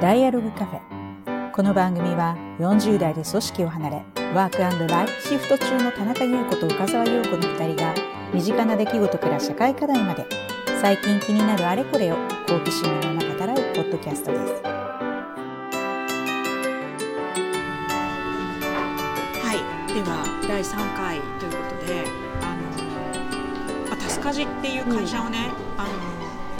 ダイアログカフェ。この番組は40代で組織を離れワークライフシフト中の田中優子と深澤陽子の2人が身近な出来事から社会課題まで最近気になるあれこれを好奇心のまま語らうポッドキャストです。はい、では第3回ということで、あのまあタスカジっていう会社をね、あの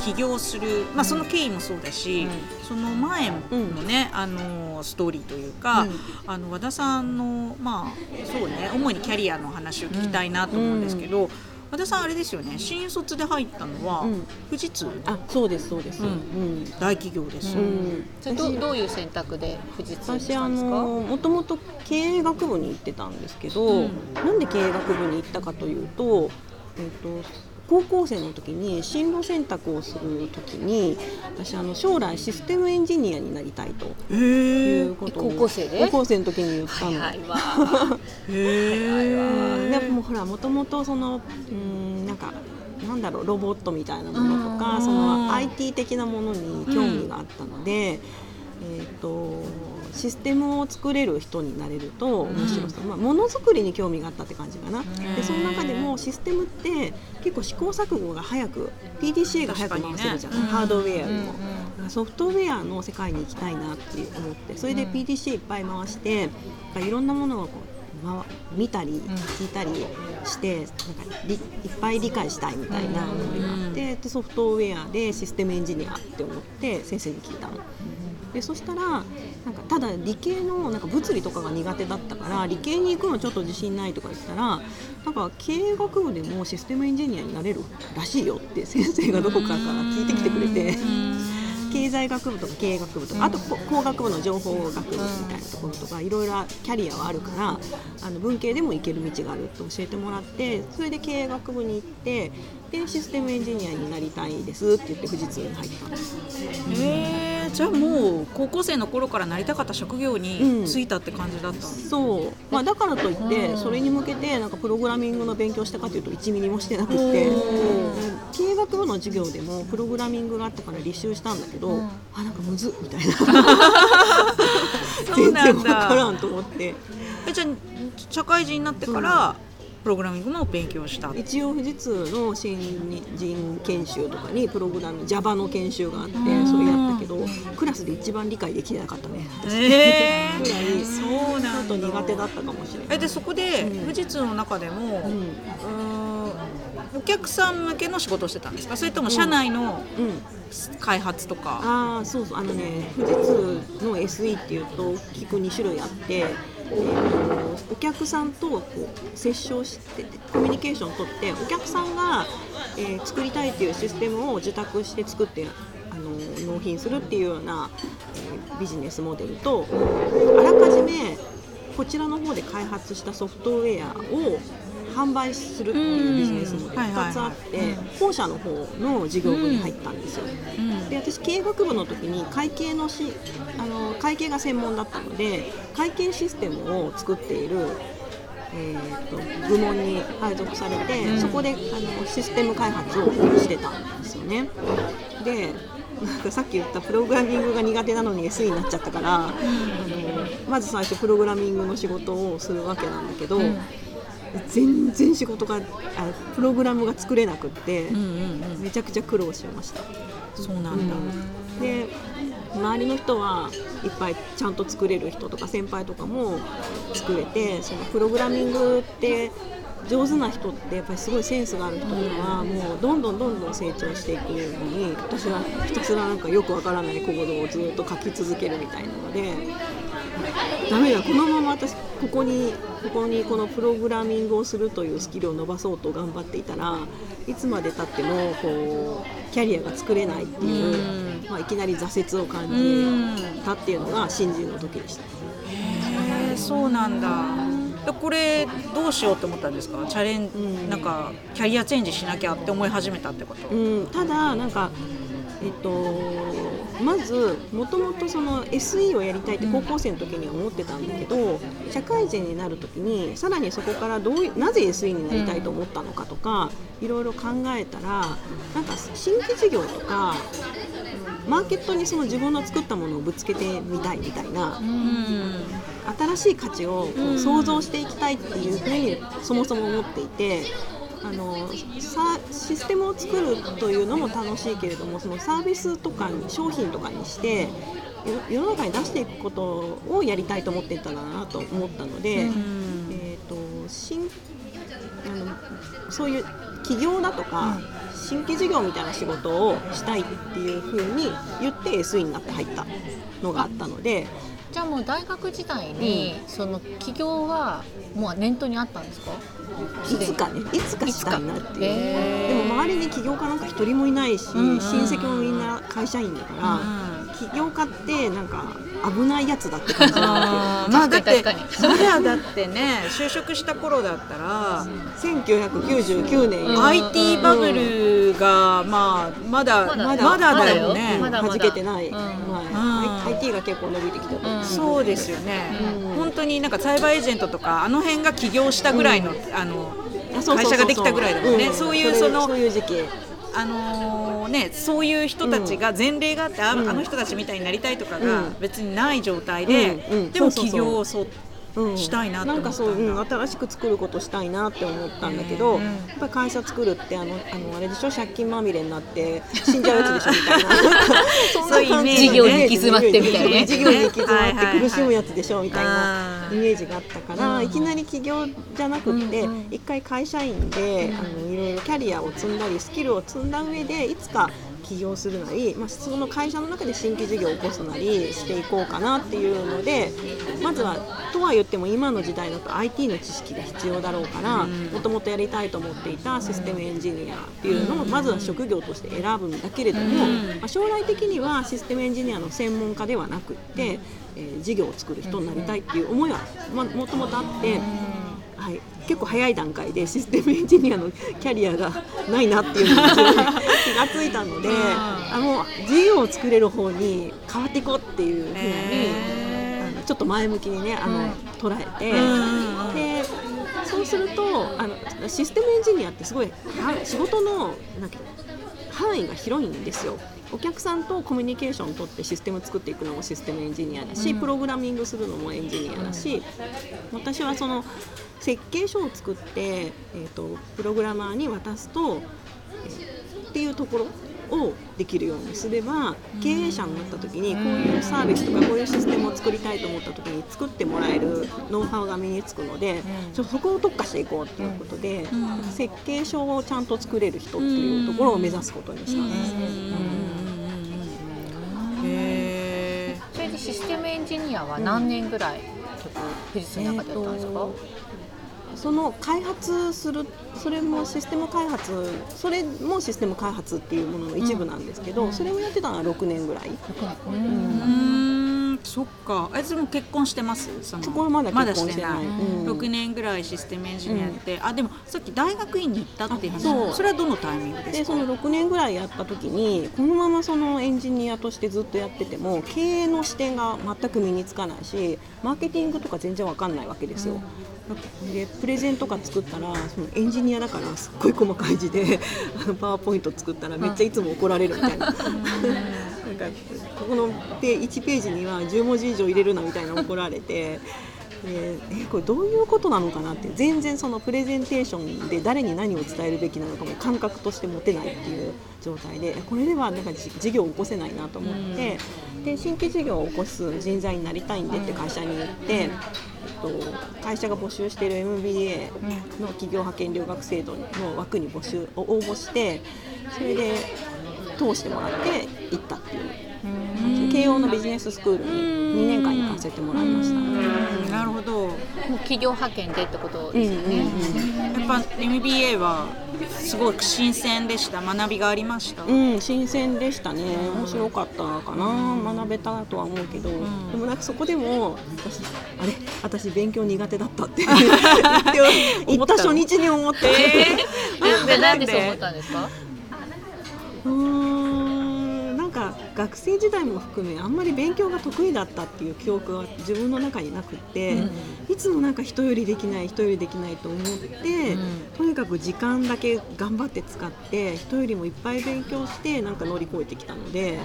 起業する、まあその経緯もそうだし、その前のね、あのストーリーというか、あの和田さんのまあそうね、主にキャリアの話を聞きたいなと思うんですけど。和田さんあれですよね新卒で入ったのは、うん。富士通あそうですそうです、ううん。ん大企業です、うん。どどういう選択で富士通にし私あたんですか？のもともと経営学部に行ってたんですけど、うん。なんで経営学部に行ったかというと,、えっと高校生の時に進路選択をする時に私あの将来システムエンジニアになりたいということを高校生で？高校生の時に言ったの。はいはいわ。へえでもほらもともとそのうんなんかなんだろうロボットみたいなものとかうんその IT 的なものに興味があったので、えー、とシステムを作れる人になれると面白そう、まあ、ものづくりに興味があったって感じかな。でその中でもシステムって結構試行錯誤が早く PDCA が早く回せるじゃない、ね。ハードウェアよりも。うんソフトウェアの世界に行きたいなって思ってそれで PDC いっぱい回して、いろんなものをこう、ま、見たり聞いたりしてなんかりいっぱい理解したいみたいな思いがあって、でソフトウェアでシステムエンジニアって思って先生に聞いたの。でそしたらなんかただ理系のなんか物理とかが苦手だったから理系に行くのちょっと自信ないとか言ったらなんか経営学部でもシステムエンジニアになれるらしいよって先生がどこかから聞いてきてくれて。経済学部とか経営学部とか、あとこ工学部の情報学部みたいなところとか、いろいろキャリアはあるからあの文系でも行ける道があるって教えてもらってそれで経営学部に行ってでシステムエンジニアになりたいですって言って富士通に入ったんですじゃあもう高校生の頃からなりたかった職業に就いたって感じだったの、そう、まあ、だからといってそれに向けてなんかプログラミングの勉強したかというと1ミリもしてなくて。経営学部の授業でもプログラミングがあったから履修したんだけど、あなんかむずっみたいな。全然なんだ。わからんと思って。えじゃあ社会人になってからプログラミングも勉強した、一応富士通の新人研修とかにプログラム Java の研修があってそれやったけどクラスで一番理解できてなかったね。私えぐらいそうちょなんだっと苦手だったかもしれない。えでそこでうん。富士通の中でも、うん。うーんお客さん向けの仕事をしてたんですか？それとも社内のうん。開発とか、ああそうそう。あのね富士通の SE っていうと大きく2種類あって、お客さんとこう接触してコミュニケーションを取ってお客さんが、えー作りたいっていうシステムを受託して作ってあの納品するっていうような、えービジネスモデルとあらかじめこちらの方で開発したソフトウェアを販売するっていうビジネスモデルうんはいはいはい2つあって後者の方の事業部に入ったんですよ。うん。で私経営学部の時に会計のしあの会計が専門だったので会計システムを作っている、えー、と部門に配属されて、そこであのシステム開発をしてたんですよね。でなんかさっき言ったプログラミングが苦手なのに SE になっちゃったから、あのまず最初プログラミングの仕事をするわけなんだけど、全然仕事があプログラムが作れなくって、うんうんうん。めちゃくちゃ苦労しました。そうなんだ、で周りの人はいっぱいちゃんと作れる人とか先輩とかも作れてそのプログラミングって上手な人ってやっぱりすごいセンスがある人とかはもうどんどんどんどん成長していくのに私はひたすらなんかよくわからないコードをずっと書き続けるみたいなのでダメだこのまま私ここにここにこのプログラミングをするというスキルを伸ばそうと頑張っていたらいつまでたってもこうキャリアが作れないっていう、まあ、いきなり挫折を感じたっていうのが新人の時でした。へえそうなんだでこれどうしようって思ったんですか？チャレン、うん。なんかキャリアチェンジしなきゃって思い始めたってこと、うん、ただなんかえっとまずもともとその SE をやりたいって高校生の時には思ってたんだけど、社会人になる時にさらにそこからどうなぜ SE になりたいと思ったのかとか、いろいろ考えたらなんか新規事業とか、うん。マーケットにその自分の作ったものをぶつけてみたいみたいな。うん新しい価値をこう創造していきたいっていうふうにそもそも思っていて。あのさシステムを作るというのも楽しいけれどもそのサービスとかに商品とかにしてよ世の中に出していくことをやりたいと思っていたんだなと思ったので、うんえー、と新あのそういう起業だとか、新規事業みたいな仕事をしたいっていうふうに言って SE になって入ったのがあったのでじゃあもう大学時代に、その起業はもう念頭にあったんですか？いつかねいつかしたいなっていう。へーでも周りに起業家なんか一人もいないし、うんうん。親戚もみんな会社員だから、起業家ってなんか危ないやつだって感じなあー。まあだって確かに。確そりゃだってね就職した頃だったら、んですよ1999年うん。IT バブルがまあまだままだだだよね。まだまだ。弾けてない、うん。はい IT が結構伸びてきたうそうですよね、うん。本当になんかサイバーエージェントとかあの辺が起業したぐらいの,、あの会社ができたぐらいだもんね。ん。そういうれそのそういう時期。あのね、そういう人たちが前例があって、あうん。あの人たちみたいになりたいとかがうん。別にない状態で、うん。うん。でも起業をそしたいなと思ったんだ。なんかそう、うん、新しく作ることしたいなって思ったんだけど、うんやっぱり会社作るってあのあのあれでしょ？借金まみれになって死んじゃうやつでしょ？みたいな。そういうイメージね。事業に行き詰まってみたいなね。事業に行き詰まって苦しむやつでしょ？みたいなイメージがあったから、いきなり起業じゃなくって、うんうん。一回会社員で、あのいろいろキャリアを積んだりスキルを積んだ上でいつか起業するなり、まあ、その会社の中で新規事業を起こすなりしていこうかなっていうのでまずはとは言っても今の時代だと IT の知識が必要だろうからもともとやりたいと思っていたシステムエンジニアっていうのをまずは職業として選ぶんだけれども、うん。まあ、将来的にはシステムエンジニアの専門家ではなくって、えー事業を作る人になりたいっていう思いはまあもともとあって。はい、結構早い段階でシステムエンジニアのキャリアがないなっていうのに気がついたので、あの事業を作れる方に変わっていこうっていうふうに、へあのちょっと前向きにねあの、捉えて、うん。でそうするとあのシステムエンジニアってすごいは仕事のなんか範囲が広いんですよ。お客さんとコミュニケーションを取ってシステム作っていくのもシステムエンジニアだし、プログラミングするのもエンジニアだし、私はその設計書を作って、えー、とプログラマーに渡すと、えーっていうところをできるようにすれば経営者になった時にこういうサービスとかこういうシステムを作りたいと思った時に作ってもらえるノウハウが身につくので、ちょそこを特化していこうということで、設計書をちゃんと作れる人っていうところを目指すことにしたんですね。システムエンジニアは何年ぐらい、富士通の中でやったんですか、えーとその開発するそれもシステム開発それもシステム開発っていうものの一部なんですけど、それをやってたのは6年ぐらい、ーうんそっか。あいつも結婚してます？そのそこはまだ結婚してない。まだうん。6年ぐらいシステムエンジニアやって、あでもさっき大学院に行ったっていう話。あそう。それはどのタイミングですか？でその6年ぐらいやった時にこのままそのエンジニアとしてずっとやってても経営の視点が全く身につかないしマーケティングとか全然わかんないわけですよ。でプレゼンとか作ったらそのエンジニアだからすっごい細かい字であのパワーポイント作ったらめっちゃいつも怒られるみたいな。なんかここのペ1ページには10文字以上入れるなみたいな怒られて。でえこれどういうことなのかなって全然そのプレゼンテーションで誰に何を伝えるべきなのかも感覚として持てないっていう状態でこれではなんかじ事業を起こせないなと思って、で新規事業を起こす人材になりたいんでって会社に言って、えっと、会社が募集している MBA の企業派遣留学制度の枠に募集を応募してそれで通してもらって行ったっていう。慶応のビジネススクールに2年間行かせてもらいました。うん。なるほど。もう企業派遣でってことですよね、やっぱ MBA はすごく新鮮でした。学びがありました、うん、新鮮でしたね。面白かったかな。学べたとは思うけど、でもなんかそこでも私あれ？私勉強苦手だったって 言って行った初日に思った、なんでなんでそう思ったんですか？うーん。なんか学生時代も含めあんまり勉強が得意だったっていう記憶は自分の中になくって、いつもなんか人よりできない人よりできないと思って、とにかく時間だけ頑張って使って人よりもいっぱい勉強してなんか乗り越えてきたので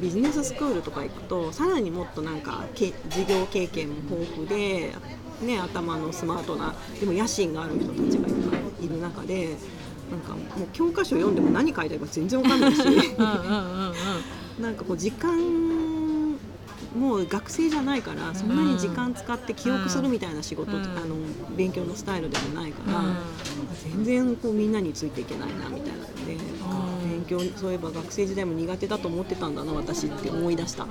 ビジネススクールとか行くとさらにもっとなんかけ事業経験も豊富で、ね、頭のスマートなでも野心がある人たちがいっぱいいる中でなんかもう教科書読んでも何書いてあるか全然わかんないし。なんかこう時間もう学生じゃないからそんなに時間使って記憶するみたいな仕事、うん、あの勉強のスタイルでもないから、うん、全然こうみんなについていけないなみたいなので、うん、勉強そういえば学生時代も苦手だと思ってたんだな私って思い出した。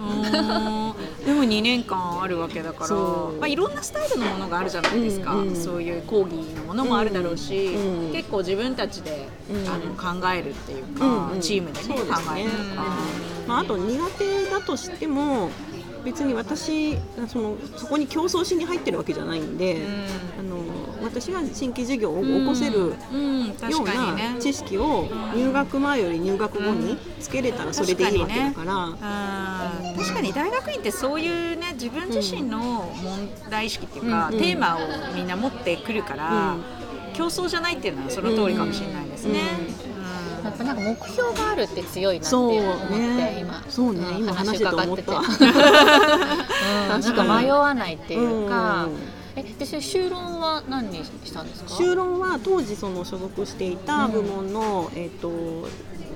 でも2年間あるわけだからまあ、いろんなスタイルのものがあるじゃないですか、うんうん、そういう講義のものもあるだろうし、結構自分たちで、あの考えるっていうか、チームでね、考えるとか。まあ、あと苦手だとしても別に私そのそこに競争しに入ってるわけじゃないんで、うん、あの私が新規事業を起こせるような知識を入学前より入学後につけれたらそれでいいわけだから、確かに。大学院ってそういうね自分自身の問題意識っていうか、うん、テーマをみんな持ってくるから、競争じゃないっていうのはその通りかもしれないですね。やっぱなんか目標があるって強いなって思って、ね、今そうね、今話伺ってて、うん、なんか迷わないっていうか。えで修論は何にしたんですか？修論は当時その所属していた部門の、うん、えーと、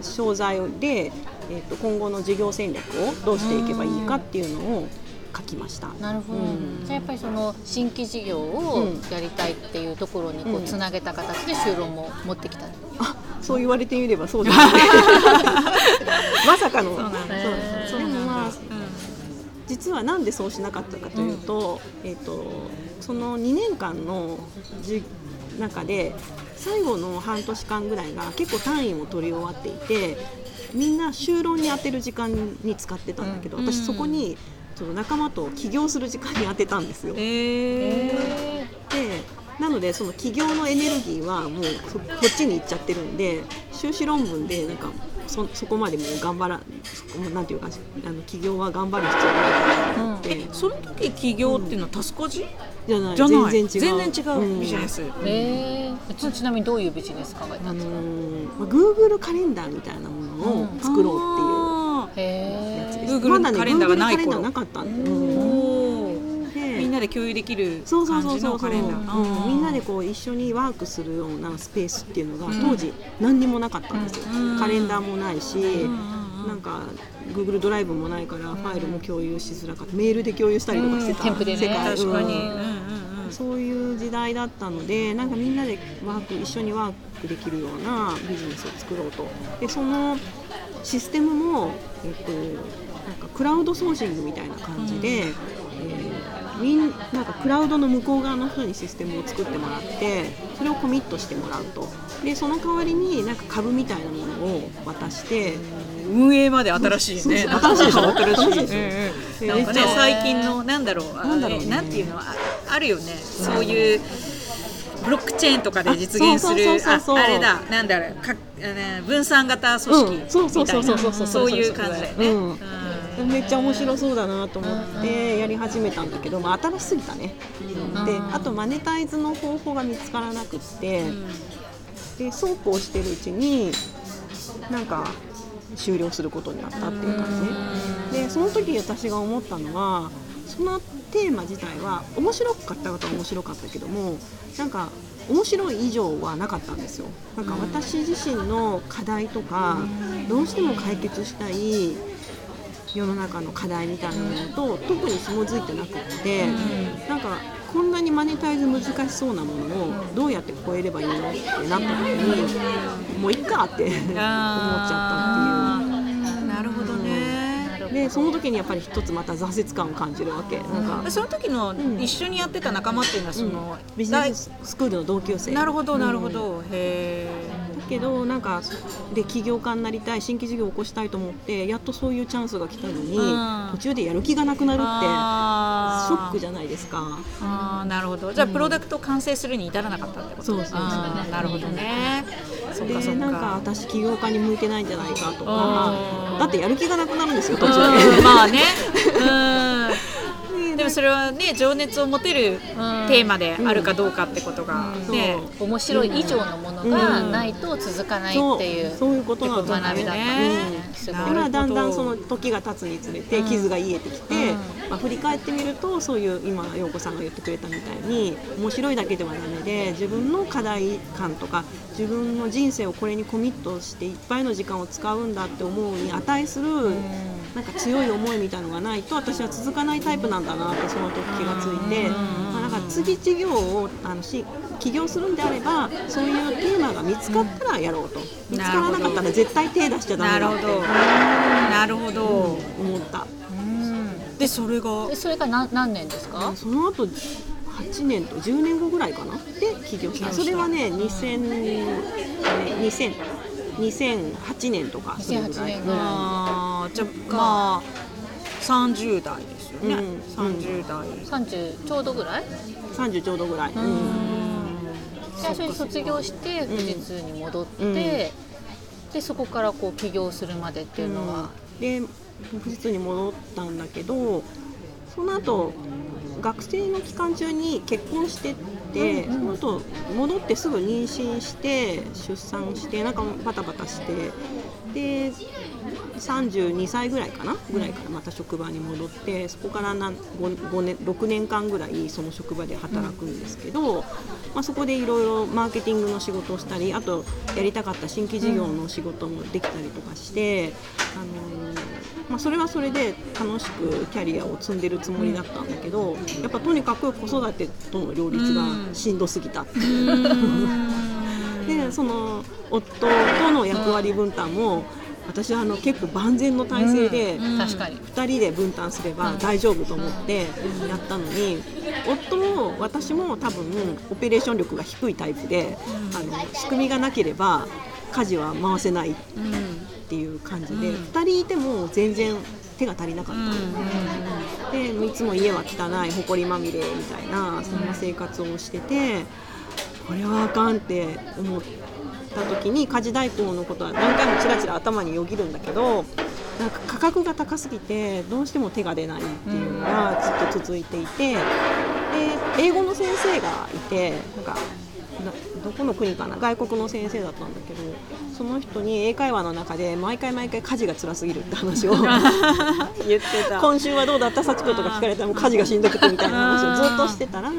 商材で、えーと、今後の事業戦略をどうしていけばいいかっていうのを書きました。なるほど、うん、じゃあやっぱりその新規事業をやりたいっていうところにこうつなげた形で修論も持ってきた、うん、あそう言われてみればそうですね。まさかの。そうそうでもまあ、実はなんでそうしなかったかというと,、えーと、その2年間のじ中で最後の半年間ぐらいが結構単位も取り終わっていてみんな就労に充てる時間に使ってたんだけど、私そこにその仲間と起業する時間に当てたんですよ。えー、でなのでその起業のエネルギーはもうこっちに行っちゃってるんで修士論文でなんかそそこまでもう頑張らなんていうかあの起業は頑張る必要ないと思って、うん、その時起業っていうのはタスコジ、じゃない。全然違う。全然違うビジネス、うん、えー、ちなみにどういうビジネス考えたんですか、あのーまあ、Google カレンダーみたいなものを作ろうっていうやつです、うん、Google まだねカレンダーがなかったんで、なで共有できる感じのカレンダー。みんなでこう一緒にワークするようなスペースっていうのが当時何にもなかったんですよ、カレンダーもないし、なんか Google ドライブもないからファイルも共有しづらかった。メールで共有したりとかしてた、世界、確かに、そういう時代だったのでなんかみんなでワーク一緒にワークできるようなビジネスを作ろうと。でそのシステムも、えっと、なんかクラウドソーシングみたいな感じで、えー、みんなんかクラウドの向こう側の人にシステムを作ってもらってそれをコミットしてもらうと。でその代わりになんか株みたいなものを渡して運営まで新しいね。新しいでしょ？新しいですよ、なんかね最近のなんだろうなんだろう、ね、なんていうのああるよね。そういう、ブロックチェーンとかで実現するあれだ。なんだろう。か分散型組織みたいな、そういう感じだよね、うんめっちゃ面白そうだなと思ってやり始めたんだけど、まあ、新しすぎたね、であとマネタイズの方法が見つからなくって、でそうこうしてるうちになんか終了することになったっていう感じ。でその時私が思ったのはそのテーマ自体は面白かったことは面白かったけどもなんか面白い以上はなかったんですよ。なんか私自身の課題とかどうしても解決したい世の中の課題みたいなものと特に紐づいてなくってなんかこんなにマネタイズ難しそうなものをどうやって超えればいいのってなった時にもういっかって思っちゃったっていう。でその時にやっぱり一つまた挫折感を感じるわけ。なんかその時の一緒にやってた仲間っていうのはその、ビジネススクールの同級生。なるほどなるほど、へえけどなんかで起業家になりたい新規事業を起こしたいと思ってやっとそういうチャンスが来たのに、途中でやる気がなくなるってショックじゃないですか。あなるほど。じゃあ、プロダクト完成するに至らなかったってことそうそうそう。なるほどねでなんか私起業家に向いてないんじゃないかとか。だってやる気がなくなるんですよ途中で。まあね。うん。でもそれはね情熱を持てるテーマであるかどうかってことが、ねそう。面白い以上のものがないと続かないっていう、そう。そういうことなんだ学びだった。ねからだんだんその時が経つにつれて傷が癒えてきて、うん。まあ、振り返ってみるとそういう今陽子さんが言ってくれたみたいに面白いだけではダメで自分の課題感とか自分の人生をこれにコミットしていっぱいの時間を使うんだって思うに値する、なんか強い思いみたいのがないと私は続かないタイプなんだなってその時気がついて、まあ、なんか次事業をあのし起業するんであればそういうテーマが見つかったらやろうと、見つからなかったら絶対手出しちゃダメだって。なるほど。なるほど、思った。でそれが？でそれが何何年ですか、その後8年と10年後ぐらいかな。で起業した。それはね2000えー2000 2008年とかそれぐらい。2008年ぐらい。あーじゃあまあ30代ですよね、うん30代、30ちょうどぐらい？30ちょうどぐらい、うん最初に卒業して富士通に戻って、うん。でそこからこう起業するまでっていうのは、で富士通に戻ったんだけどその後学生の期間中に結婚してって、その後戻ってすぐ妊娠して出産してなんかバタバタしてで32歳ぐらいかな？ぐらいからまた職場に戻ってそこからな 5, 5年6年間ぐらいその職場で働くんですけど、まあ、そこでいろいろマーケティングの仕事をしたりあとやりたかった新規事業の仕事もできたりとかして、あのまあ、それはそれで楽しくキャリアを積んでるつもりだったんだけどやっぱとにかく子育てとの両立がしんどすぎたっていう。でその夫との役割分担も私はあの結構万全の体制で確かに。2人で分担すれば大丈夫と思ってやったのに夫も私も多分オペレーション力が低いタイプであの仕組みがなければ家事は回せないっていう感じで2人いても全然手が足りなかった。でいつも家は汚い埃まみれみたいなそんな生活をしててこれはあかんって思った時に家事代行のことは何回もちらちら頭によぎるんだけどなんか価格が高すぎてどうしても手が出ないっていうのがずっと続いていてで英語の先生がいてなんかどこの国かな外国の先生だったんだけどその人に英会話の中で毎回毎回家事が辛すぎるって話を 言ってた。今週はどうだった？幸子とか聞かれたらもう家事がしんどくてみたいな話をずっとしてたらい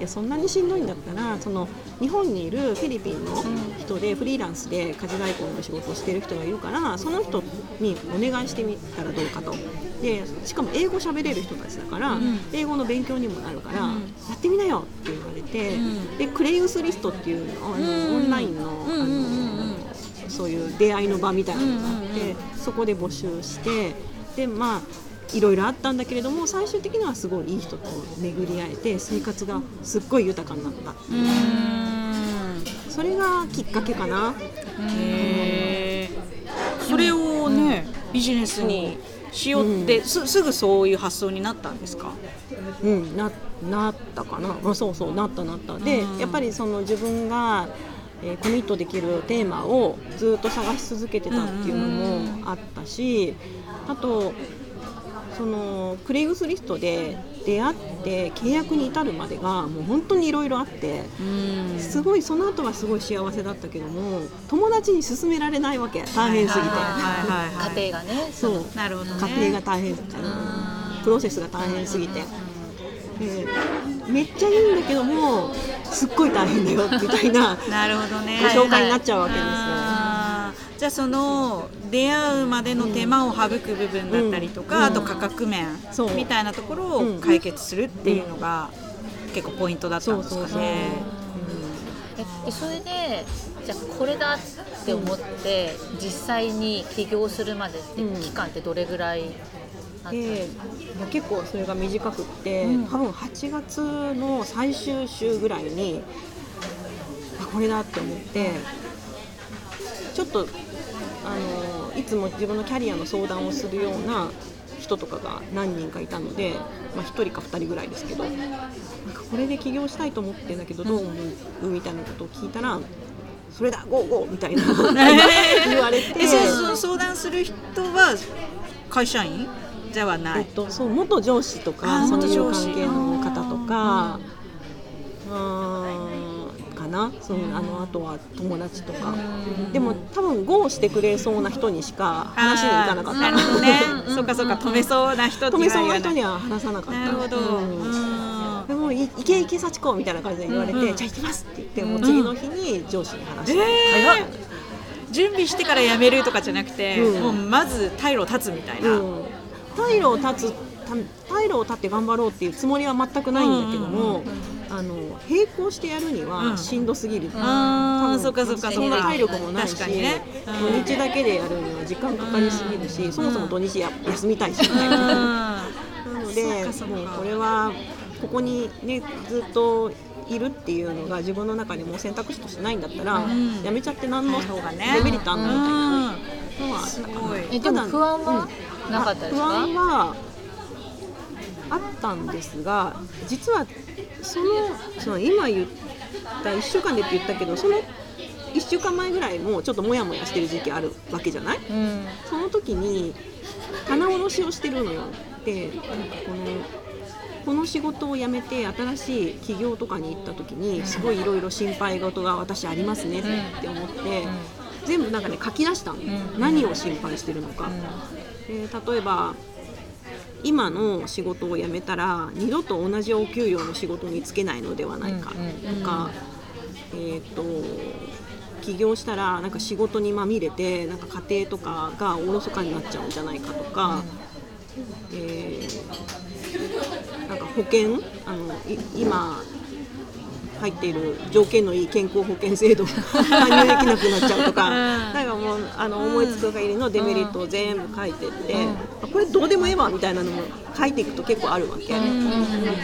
やそんなにしんどいんだったらその日本にいるフィリピンの人でフリーランスで家事代行の仕事をしている人がいるからその人にお願いしてみたらどうかと。でしかも英語喋れる人たちだから、英語の勉強にもなるから、やってみなよって言われて、でクレイウスリストっていうあの、オンラインの,、あのそういう出会いの場みたいなのがあって、そこで募集してでまあいろいろあったんだけれども最終的にはすごいいい人と巡り会えて生活がすっごい豊かになった。それがきっかけかな。へー。それをね、ビジネスにしようって、すすぐそういう発想になったんですか？うんななったかな。あそうそうなったなった。でやっぱりその自分がえーコミットできるテーマをずっと探し続けてたっていうのもあったしあとそのクレイグスリストで出会って契約に至るまでがもう本当にいろいろあってすごいその後はすごい幸せだったけども友達に勧められないわけ。大変すぎて。はいはいはい家庭がねそう。なるほどね。家庭が大変プロセスが大変すぎて、でめっちゃいいんだけどもすっごい大変だよみたいな なるほどね。ご紹介になっちゃうわけですよ。あー。じゃあその出会うまでの手間を省く部分だったりとか、うん。あと価格面そう。みたいなところうん。を解決するっていうのが結構ポイントだったんですかそうそうそうそれでじゃあこれだって思って実際に起業するまでってうん期間ってどれぐらいで結構それが短くって、うん。多分8月の最終週ぐらいにあこれだって思ってちょっとあのいつも自分のキャリアの相談をするような人とかが何人かいたので、まあ、1人か2人ぐらいですけどなんかこれで起業したいと思ってるんだけどどう思う？みたいなことを聞いたらそれだゴーゴーみたいな 言われて。相談する人は会社員？じゃはない。えっと、そう元上司とあかーそういう元上司関係の方とかあーかな？そのあのあとは友達とか。でも多分 GO してくれそうな人にしか話に行かなかった。なるほどね。そうかそうか止めそうな人止めそうな人には話さなかった。なるほど、うん。うん。でもい行け行け幸子みたいな感じで言われて、うんうん。じゃあ行きますって言ってもう次の日に上司に話して、えー。早っ。準備してから辞めるとかじゃなくて、うん。もうまず退路を立つみたいな、うん、退路を立つた退路を立って頑張ろうっていうつもりは全くないんだけども、あの並行してやるにうん。はしんどすぎる、あー多分そっかそっかそっかそんな体力もないし、ね。うん。土日だけでやるには時間かかりすぎるし、そもそも土日や休みたいしみたいな。なのそでもうこれはここにねずっといるっていうのが自分の中にもう選択肢としてないんだったら、ん。やめちゃって何のデメリットあんのみたいなうん。のはあったすかな。ごいえでも不安は？なかったですか？あ不安はあったんですが実はそのその今言った1週間でって言ったけどその1週間前ぐらいもちょっとモヤモヤしてる時期あるわけじゃない？うん。その時に棚卸しをしてるのよ。でなんかこのこの仕事を辞めて新しい企業とかに行った時にすごいいろいろ心配事が私ありますねって思って、全部なんかね書き出したの、ん。何を心配してるのか、で例えば今の仕事を辞めたら二度と同じお給料の仕事に就けないのではないかうんとか、えー、と起業したらなんか仕事にまみれてなんか家庭とかがおろそかになっちゃうんじゃないかとか、えーなんか保険あのい今入っている条件のいい健康保険制度が加 入できなくなっちゃうとか、なんかもうあの思いつく限りのデメリットを全部書いてって、これどうでもええわみたいなのも書いていくと結構あるわけ、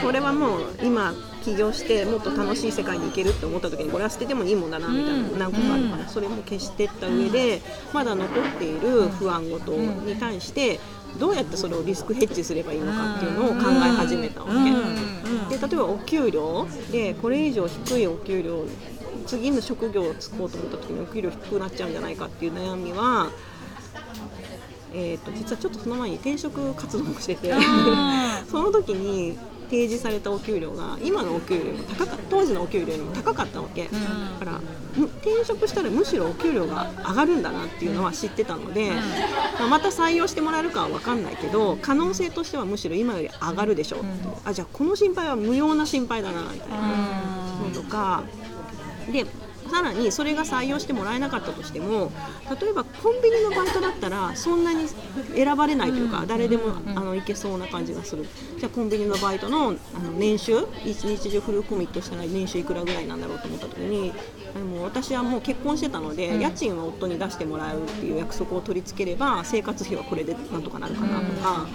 これはもう今起業してもっと楽しい世界に行けるって思った時にこれは捨ててもいいもんだなみたいな何個かあるから、それも消していった上で、まだ残っている不安事に対してどうやってそれをリスクヘッジすればいいのかっていうのを考え始めたわけ。で例えばお給料でこれ以上低いお給料次の職業を就こうと思った時にお給料低くなっちゃうんじゃないかっていう悩みは、えー、と実はちょっとその前に転職活動もしてて。その時に提示されたお給料が今のお給料高か当時のお給料よりも高かったわけ、だからむ転職したらむしろお給料が上がるんだなっていうのは知ってたので、まあまた採用してもらえるかは分かんないけど可能性としてはむしろ今より上がるでしょう。う、あじゃあこの心配は無用な心配だなみたいな。のとか。でさらにそれが採用してもらえなかったとしても例えばコンビニのバイトだったらそんなに選ばれないというか、誰でも、あのいけそうな感じがする。じゃあコンビニのバイトのあの年収？一日中フルコミットしたら年収いくらぐらいなんだろうと思った時にもう私はもう結婚してたので、家賃は夫に出してもらうっていう約束を取り付ければ生活費はこれでなんとかなるかなとか。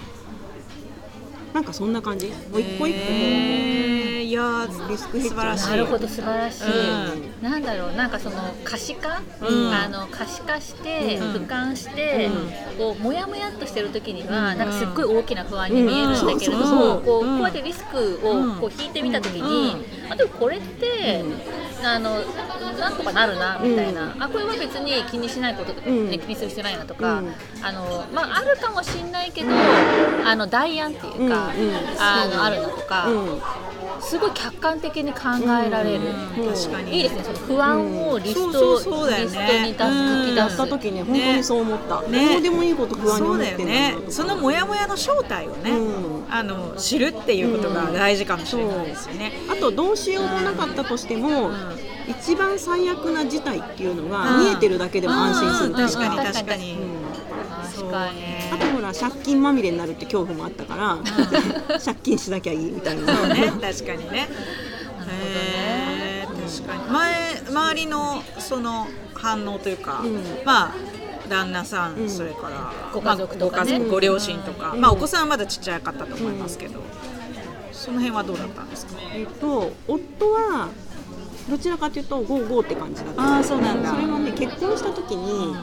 なんかそんな感じ？もう一個一個もえーいやーリスクヘッジ素晴らしいなるほど素晴らしい、うなんだろうなんかその可視化、うん。あの可視化して、うん。俯瞰して、こうモヤモヤっとしてる時には、なんかすっごい大きな不安に見えるんだけれども、こううんこうやってリスクをうんこう引いてみた時に、あでもこれって、あのなんとかなるなみたいな、あこれは別に気にしないこと、うん。ね気にする必要ないなとか、うん。あのまああるかもしれないけどあの代案っていうか、うんうん。あのあるなとか。うんすごい客観的に考えられる、うん。確かに。いいですねその不安をリスト,、うんそうそうそうだよリねストに出す書きやっ出す、た時に本当にそう思った、ね。どうでもいいこと不安にそうだよ思ってんだね。そのモヤモヤの正体をね、うん。あの知るっていうことが大事かもしれないですよね。あとどうしようもなかったとしても、一番最悪な事態っていうのが見えてるだけでも安心する。っていう確かに。うん確かに。うんそう確かに。ねあとほら借金まみれになるって恐怖もあったから、借金しなきゃいいみたいな。そうね。確かにね。なるへー確かに。前周りのその反応というか、うん。まあ旦那さん、うん。それからご家族とかね。まあご家族ご両親とか、うん。まあお子さんはまだちっちゃかったと思いますけど、その辺はどうだったんですか？えっと夫はどちらかというとゴーゴーって感じだった。ああそうなんだ。それはね結婚した時に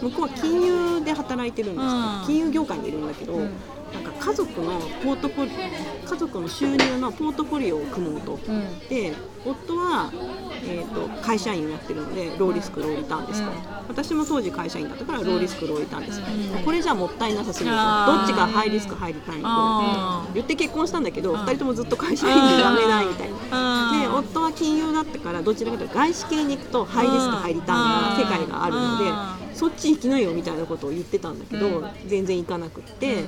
向こうは金融で働いてるんですよ、うん。金融業界にいるんだけど、なんか家族のポートフォリ家族の収入のポートフォリオを組もうと、うん。で夫は、えー、と会社員をやってるのでローリスクローリターンですと、うん。私も当時会社員だったからローリスクローリターンです、これじゃもったいなさすぎる。どっちがハイリスクハイリターンに言って結婚したんだけど、うん。2人ともずっと会社員でダメだみたいな。うん。で夫は金融だったからどちらかというと外資系に行くとハイリスクハイリターンな世界があるのでうそっち行きなよみたいなことを言ってたんだけど、うん。全然行かなくって、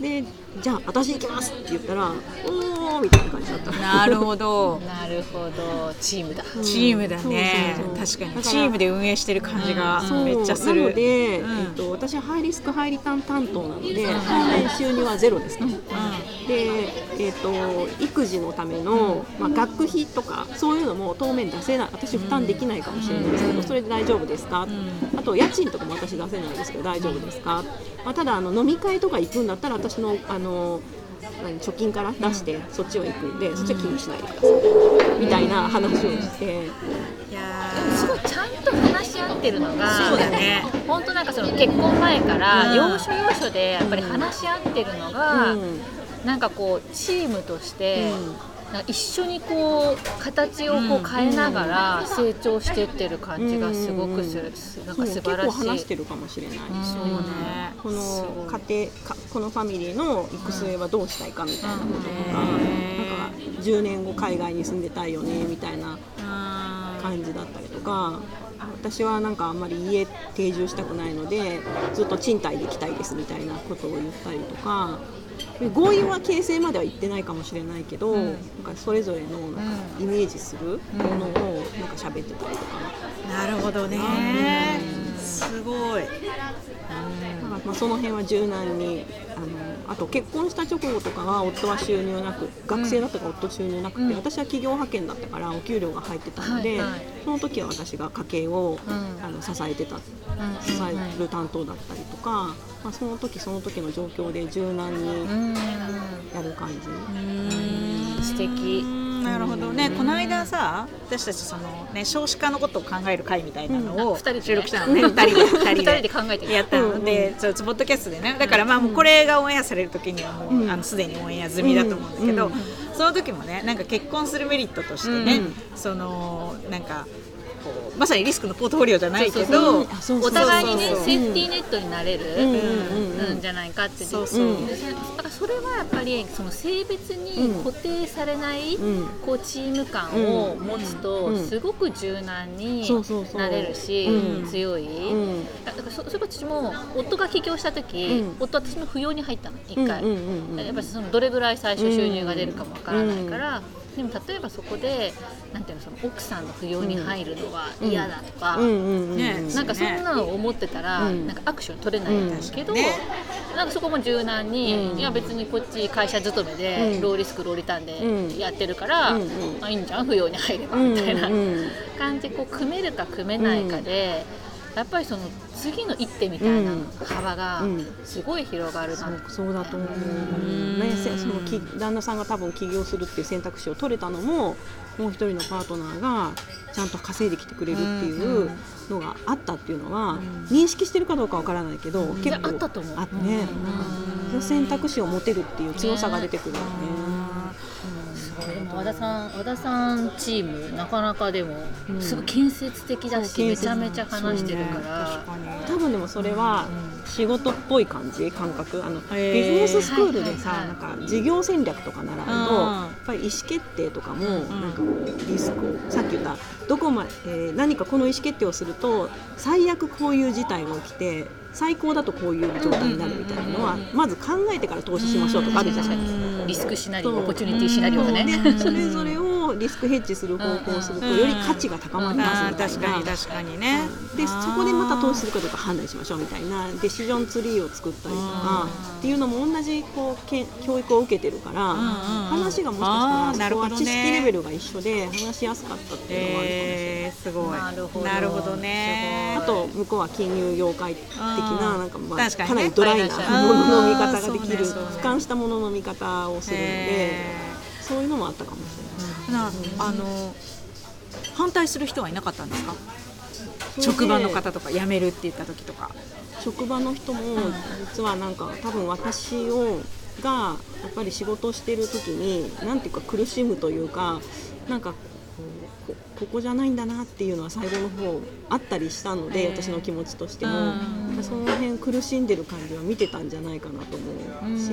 でじゃあ私行きますって言ったらおーみたいな感じだった。なるほど。なるほど。チームだ。うん。チームだね。そうそうそう確かに。チームで運営してる感じがめっちゃする。なので、うん。えっと、私はハイリスクハイリターン担当なので当面収入はゼロですと。で、えっと育児のための、まあ、学費とかそういうのも当面出せない私負担できないかもしれないですけど、それで大丈夫ですか、あと家賃とかも私出せないですけど大丈夫ですか、まあ、ただあの飲み会とか行くんだったら私のあの何貯金から出してそっちは行くんで、そっちは気にしないでください。みたいな話をして。いやすごいちゃんと話し合ってるのがそうだね。本当なんかその結婚前からうん。要所要所でやっぱり話し合ってるのが、うん。なんかこうチームとして、一緒にこう形をこう変えながら成長してってる感じがすごくする、なんか素晴らそう結構話ししい。てるかもしれない、ーそう。ねこの家庭かこのファミリーの行く末はどうしたいかみたいなこととか、うん。なんか10年後海外に住んでたいよねみたいなうん。感じだったりとか私はなんかあんまり家定住したくないのでずっと賃貸で行きたいですみたいなことを言ったりとか合意は形成までは言ってないかもしれないけど、なんかそれぞれのなんかイメージするものをなんか喋ってたりとか。なるほどねすごい。まあまあ、その辺は柔軟にあのあと結婚した直後とかは夫は収入なく学生だったから夫収入なくて、うん。私は企業派遣だったからお給料が入ってたので、はいはい。その時は私が家計を、うん。あの支えてたうん支える担当だったりとか、まあ、その時その時の状況で柔軟にうん。やる感じ。素敵なるほどね、この間さ私たちその、ね、少子化のことを考える会みたいなのを収録したのね、二人で 二人二人で考えてる。やったので、そうポッドキャストでね。だからまあもうこれがオンエアされる時にはもう、うん。あのすでにオンエア済みだと思うんですけど、うん。その時もねなんか結婚するメリットとしてね、うん。そのなんかこうまさにリスクのポートフォリオじゃないけどお互いにねセーフティーネットになれる、うん。じゃないかってそうそだからそれはやっぱりその性別に固定されない、うん。こうチーム感を持つと、うん。すごく柔軟になれるし、うん。強い、うん。だからそそれこそ私も夫が起業した時、うん。夫は私の扶養に入ったの1回、やっぱりそのどれぐらい最初収入が出るかもわからないから、でも例えばそこでなんていうのその奥さんの扶養に入るのは嫌だとか。なんかそんなのを思ってたら、うんなんかアクション取れないんですけど、うんねなんかそこも柔軟に、うんいや別にこっち会社勤めで、うんローリスクローリターンうんでやってるから、うんうんあいいんじゃん扶養に入ればうんみたいなうんうん感じでこう組めるか組めないかで、やっぱりその次の一手みたいな幅がうん。すごい広がるな、そうそうだと思う、ね、せそのき旦那さんが多分起業するっていう選択肢を取れたのももう一人のパートナーがちゃんと稼いできてくれるっていうのがあったっていうのは、認識してるかどうかわからないけど、結構あったと思う。あってね、選択肢を持てるっていう強さが出てくるよね。でも和田さん和田さんチームなかなかでもうん。すごい建設的だし、そう建設めちゃめちゃ話してるから。多分でもそれは仕事っぽい感じ感覚。あのへー。ビジネススクールでさ、はいはいなんか事業戦略とか習うと、うん。やっぱり意思決定とかも、なんかこうリスクをさっき言ったどこま、えー何かこの意思決定をすると最悪こういう事態が起きて最高だとこういう状態になるみたいなのは、まず考えてから投資しましょうとかあるじゃないですか。リスクシナリオ、オポチュニティシナリオがね。それぞれをリスクヘッジする方向をするとより価値が高まりますみたいな。確かに確かにね。でそこでまた投資するかどうか判断しましょうみたいな。デシジョンツリーを作ったりとかっていうのも同じこうけん教育を受けてるから話がもしかしたらそこは知識レベルが一緒で話しやすかったっていうのもあるかもしれない。えー、すごい。なるほどね。あと向こうは金融業界的ななんかまあ確かなりドライなものの見方ができる。俯瞰したものの見方をするので。えそういうのもあったかもしれない。ーなあの反対する人はいなかったんですか？職場の方とか辞めるって言った時とか。職場の人も実はなんか多分私をがやっぱり仕事をしてる時になんていうか苦しむというかなんかこここじゃないんだなっていうのは最後の方あったりしたので私の気持ちとしても。その辺苦しんでる感じは見てたんじゃないかなと思うし、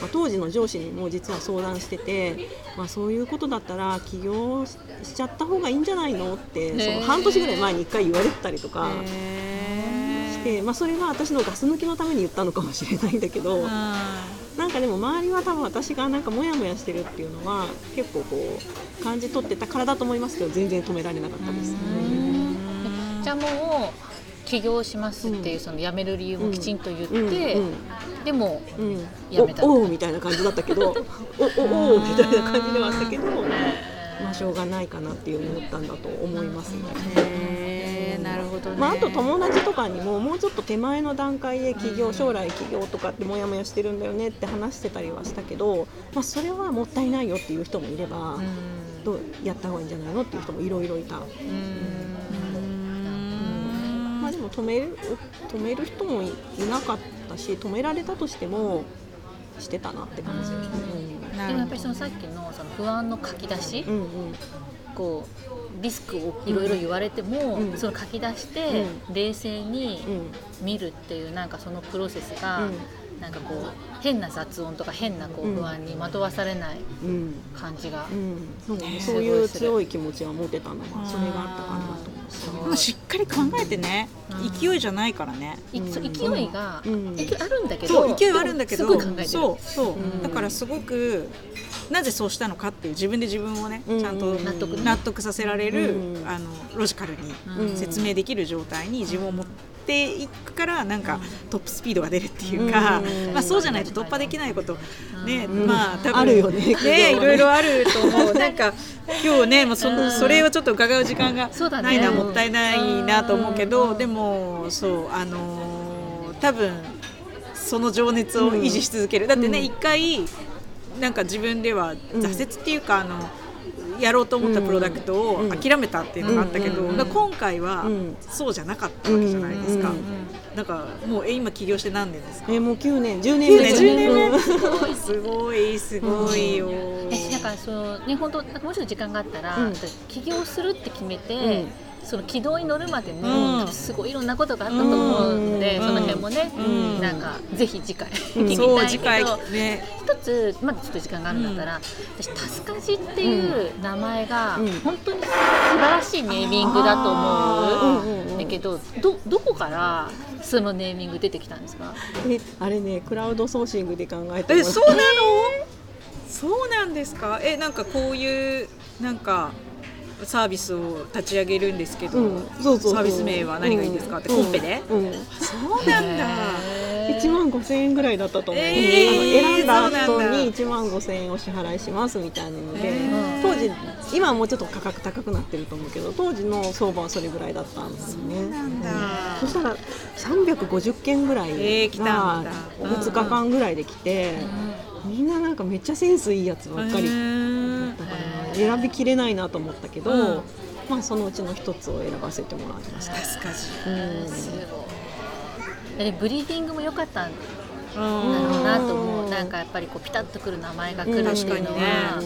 まあ、当時の上司にも実は相談してて、まあ、そういうことだったら起業しちゃった方がいいんじゃないのってその半年ぐらい前に1回言われてたりとか。して、まあ、それは私のガス抜きのために言ったのかもしれないんだけどなんかでも周りは多分私がなんかモヤモヤしてるっていうのは結構こう感じ取ってたからだと思いますけど全然止められなかったです。じゃあもう起業しますっていうその辞める理由もきちんと言って、うんうんでもうん。やめたおおうみたいな感じだったけど おおおうみたいな感じではあったけど、まあ、しょうがないかなっていう思ったんだと思いますね。なるほどね、まあ、あと友達とかにももうちょっと手前の段階で起業将来起業とかってモヤモヤしてるんだよねって話してたりはしたけど、まあ、それはもったいないよっていう人もいれば、どうやった方がいいんじゃないのっていう人もいろいろいた。まあ、でも止める止める人もいなかったし止められたとしてもしてたなって感じ。うん。でもやっぱりそのさっきのその不安の書き出し、うんうん。こうリスクをいろいろ言われても、うん。その書き出して冷静にうん。見るっていうなんかそのプロセスが、うんなんかこう変な雑音とか変なこう不安に惑わされないうん。感じが、うん。そうねねそういう強い気持ちは持てたのはそれがあったかなと思うでもしっかり考えてね、勢いじゃないからね。ううん。勢いが、うん。勢いあるんだけどそう勢いはあるんだけどすごい考えてる。そうそう、うん。だからすごくなぜそうしたのかっていう自分で自分をねうん。ちゃんと納得納得させられる、うん。あのロジカルうん。に説明できる状態に自分を持っていくからなんかトップスピードが出るっていうか、うん。まあ、そうじゃないと突破できないことね、うん。まあ多分あるよねねいろいろあると思う。なんか 今日ねもうそのそれをちょっと伺う時間がそうだね。ないのはもったいないなと思うけど、うん。でもそうあのー多分その情熱を維持し続ける、だってねうん。一回なんか自分では挫折っていうか、あのやろうと思ったプロダクトをうん。諦めたっていうのがあったけど、今回はうん。そうじゃなかったわけじゃないですか、うん。うん。なんかもうえ今起業して何年ですか？えもう9年。10年目。9年。10年すごいすごいよ、えなんかそうね本当もうちょっと時間があったら、うん。起業するって決めて、うんその軌道に乗るまでも、うん。多分すごいいろんなことがあったと思うので、うん。その辺もね、うん。なんかぜひ次回う ん聞きそうたいけ次回ど、ね。一つまだちょっと時間があるんだったら、私タスカジっていう名前がうん。本当に素晴らしいネーミングだと思うん。だけどどどこからそのネーミング出てきたんですか？えあれねクラウドソーシングで考えてますえそうなの？そうなんですか？えなんかこういうなんかサービスを立ち上げるんですけど、うんそうそうサービス名は何がいいですかって、コンペで、そうなんだ。へー。1万5千円ぐらいだったと思う、えーあの選んだ人に1万5千円お支払いしますみたいなので、当時今はもうちょっと価格高くなってると思うけど当時の相場はそれぐらいだったんですよね。そしたら350件ぐらいがんだ。2日間ぐらいで来て、みんななんかめっちゃセンスいいやつばっかりだったから選びきれないなと思ったけど、うん。まあそのうちの一つを選ばせてもらいました。確かうん。すごいえブリーディングも良かったんにだろうなと思う。うん。なんかやっぱりこうピタッとくる名前が来るっていうのは、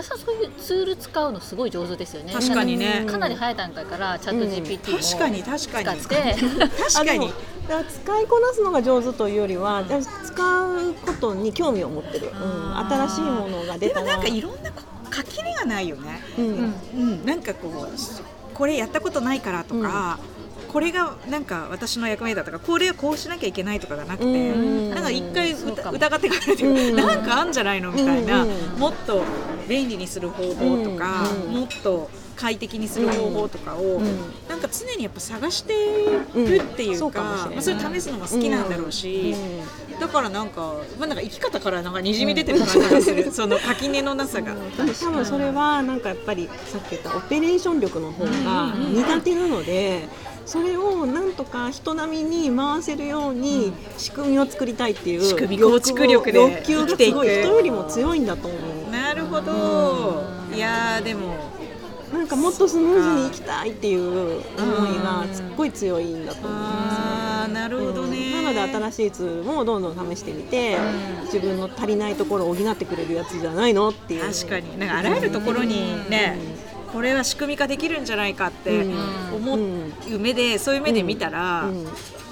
うんうんそういうツール使うのすごい上手ですよね。確かにね。かかなり早い段階からチャット GPT も確かに確かに。使って。確かに。使いこなすのが上手というよりは使うことに興味を持ってる、うん、新しいものが出たら。でもなんかいろんなこ垣根がないよね。うん。うん。うん、なんかこうこれやったことないからとか、これがなんか私の役目だとかこれはこうしなきゃいけないとかがなくて、うん。なんか一回疑ってくれていうか、うん。なんかあんじゃないのみたいな、うん。もっと便利にする方法とか、うん。もっと快適にする方法とかを、うん。なんか常にやっぱ探してるっていうか,、まあ、それ試すのが好きなんだろうし、うん。だからなんか,、まあ、なんか生き方からなんかにじみ出てる感じがする、その垣根のなさが。多分それはなんかやっぱりさっき言ったオペレーション力の方が苦手なのでそれをなんとか人並みに回せるように仕組みを作りたいっていう仕組み構築力で。欲求がすごい人よりも強いんだと思う。なるほど、いやーでも。なんかもっとスムーズに行きたいっていう思いがすっごい強いんだと思います。ね。なるほどね、うん。なので新しいツールもどんどん試してみて、自分の足りないところを補ってくれるやつじゃないのっていう。確かに。なんかあらゆるところにね、これは仕組み化できるんじゃないかって思う目でそういう目で見たら、うん。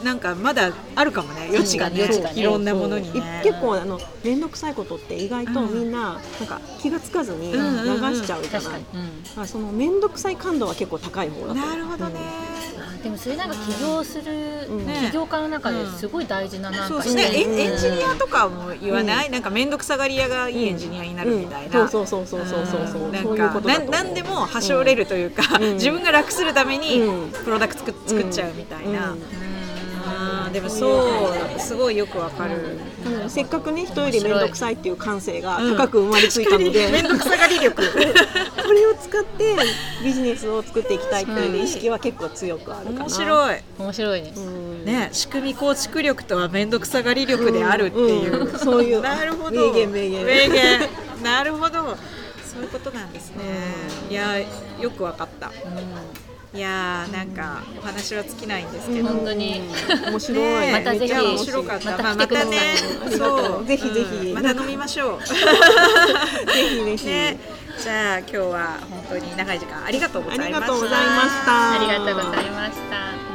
なんかまだあるかもね。余地がねいろんなものにね。結構あの面倒くさいことって意外とみんな,、なんか気がつかずに流しちゃうじゃない、うん。その面倒くさい感度は結構高い方だとなるほどね、あでもそれなんか起業するうん。起業家の中ですごい大事ななんかそうですね、うんエンジニアとかも言わない、なんか面倒くさがり屋がいいエンジニアになるみたいな、うん。そうそうそうそうそうそう、なんそういうこかなとだと思うなんでもはしょれるというか、うん自分が楽するためにうんプロダクト作作っちゃうみたいな、うんでもそうすごいよくわかる、なのでせっかくね人より面倒くさいっていう感性が高く生まれついたので、面倒くさがり力。これを使ってビジネスを作っていきたいっていう意識は結構強くあるかな。面白い。面白いね、うん。ね、仕組み構築力とは面倒くさがり力であるっていう、うん。うんそういう。なるほど。名言名言。名言。なるほど。そういうことなんですね、いやよくわかった、いやーなんかお話は尽きないんですけど、本当に、面白い。またぜひ。面白かった。またまあ来てください。ね、そう、ぜひぜひ。うん。また飲みましょう。ぜひぜひ。ね、じゃあ今日は本当に長い時間ありがとうございました。ありがとうございました。ありがとうございました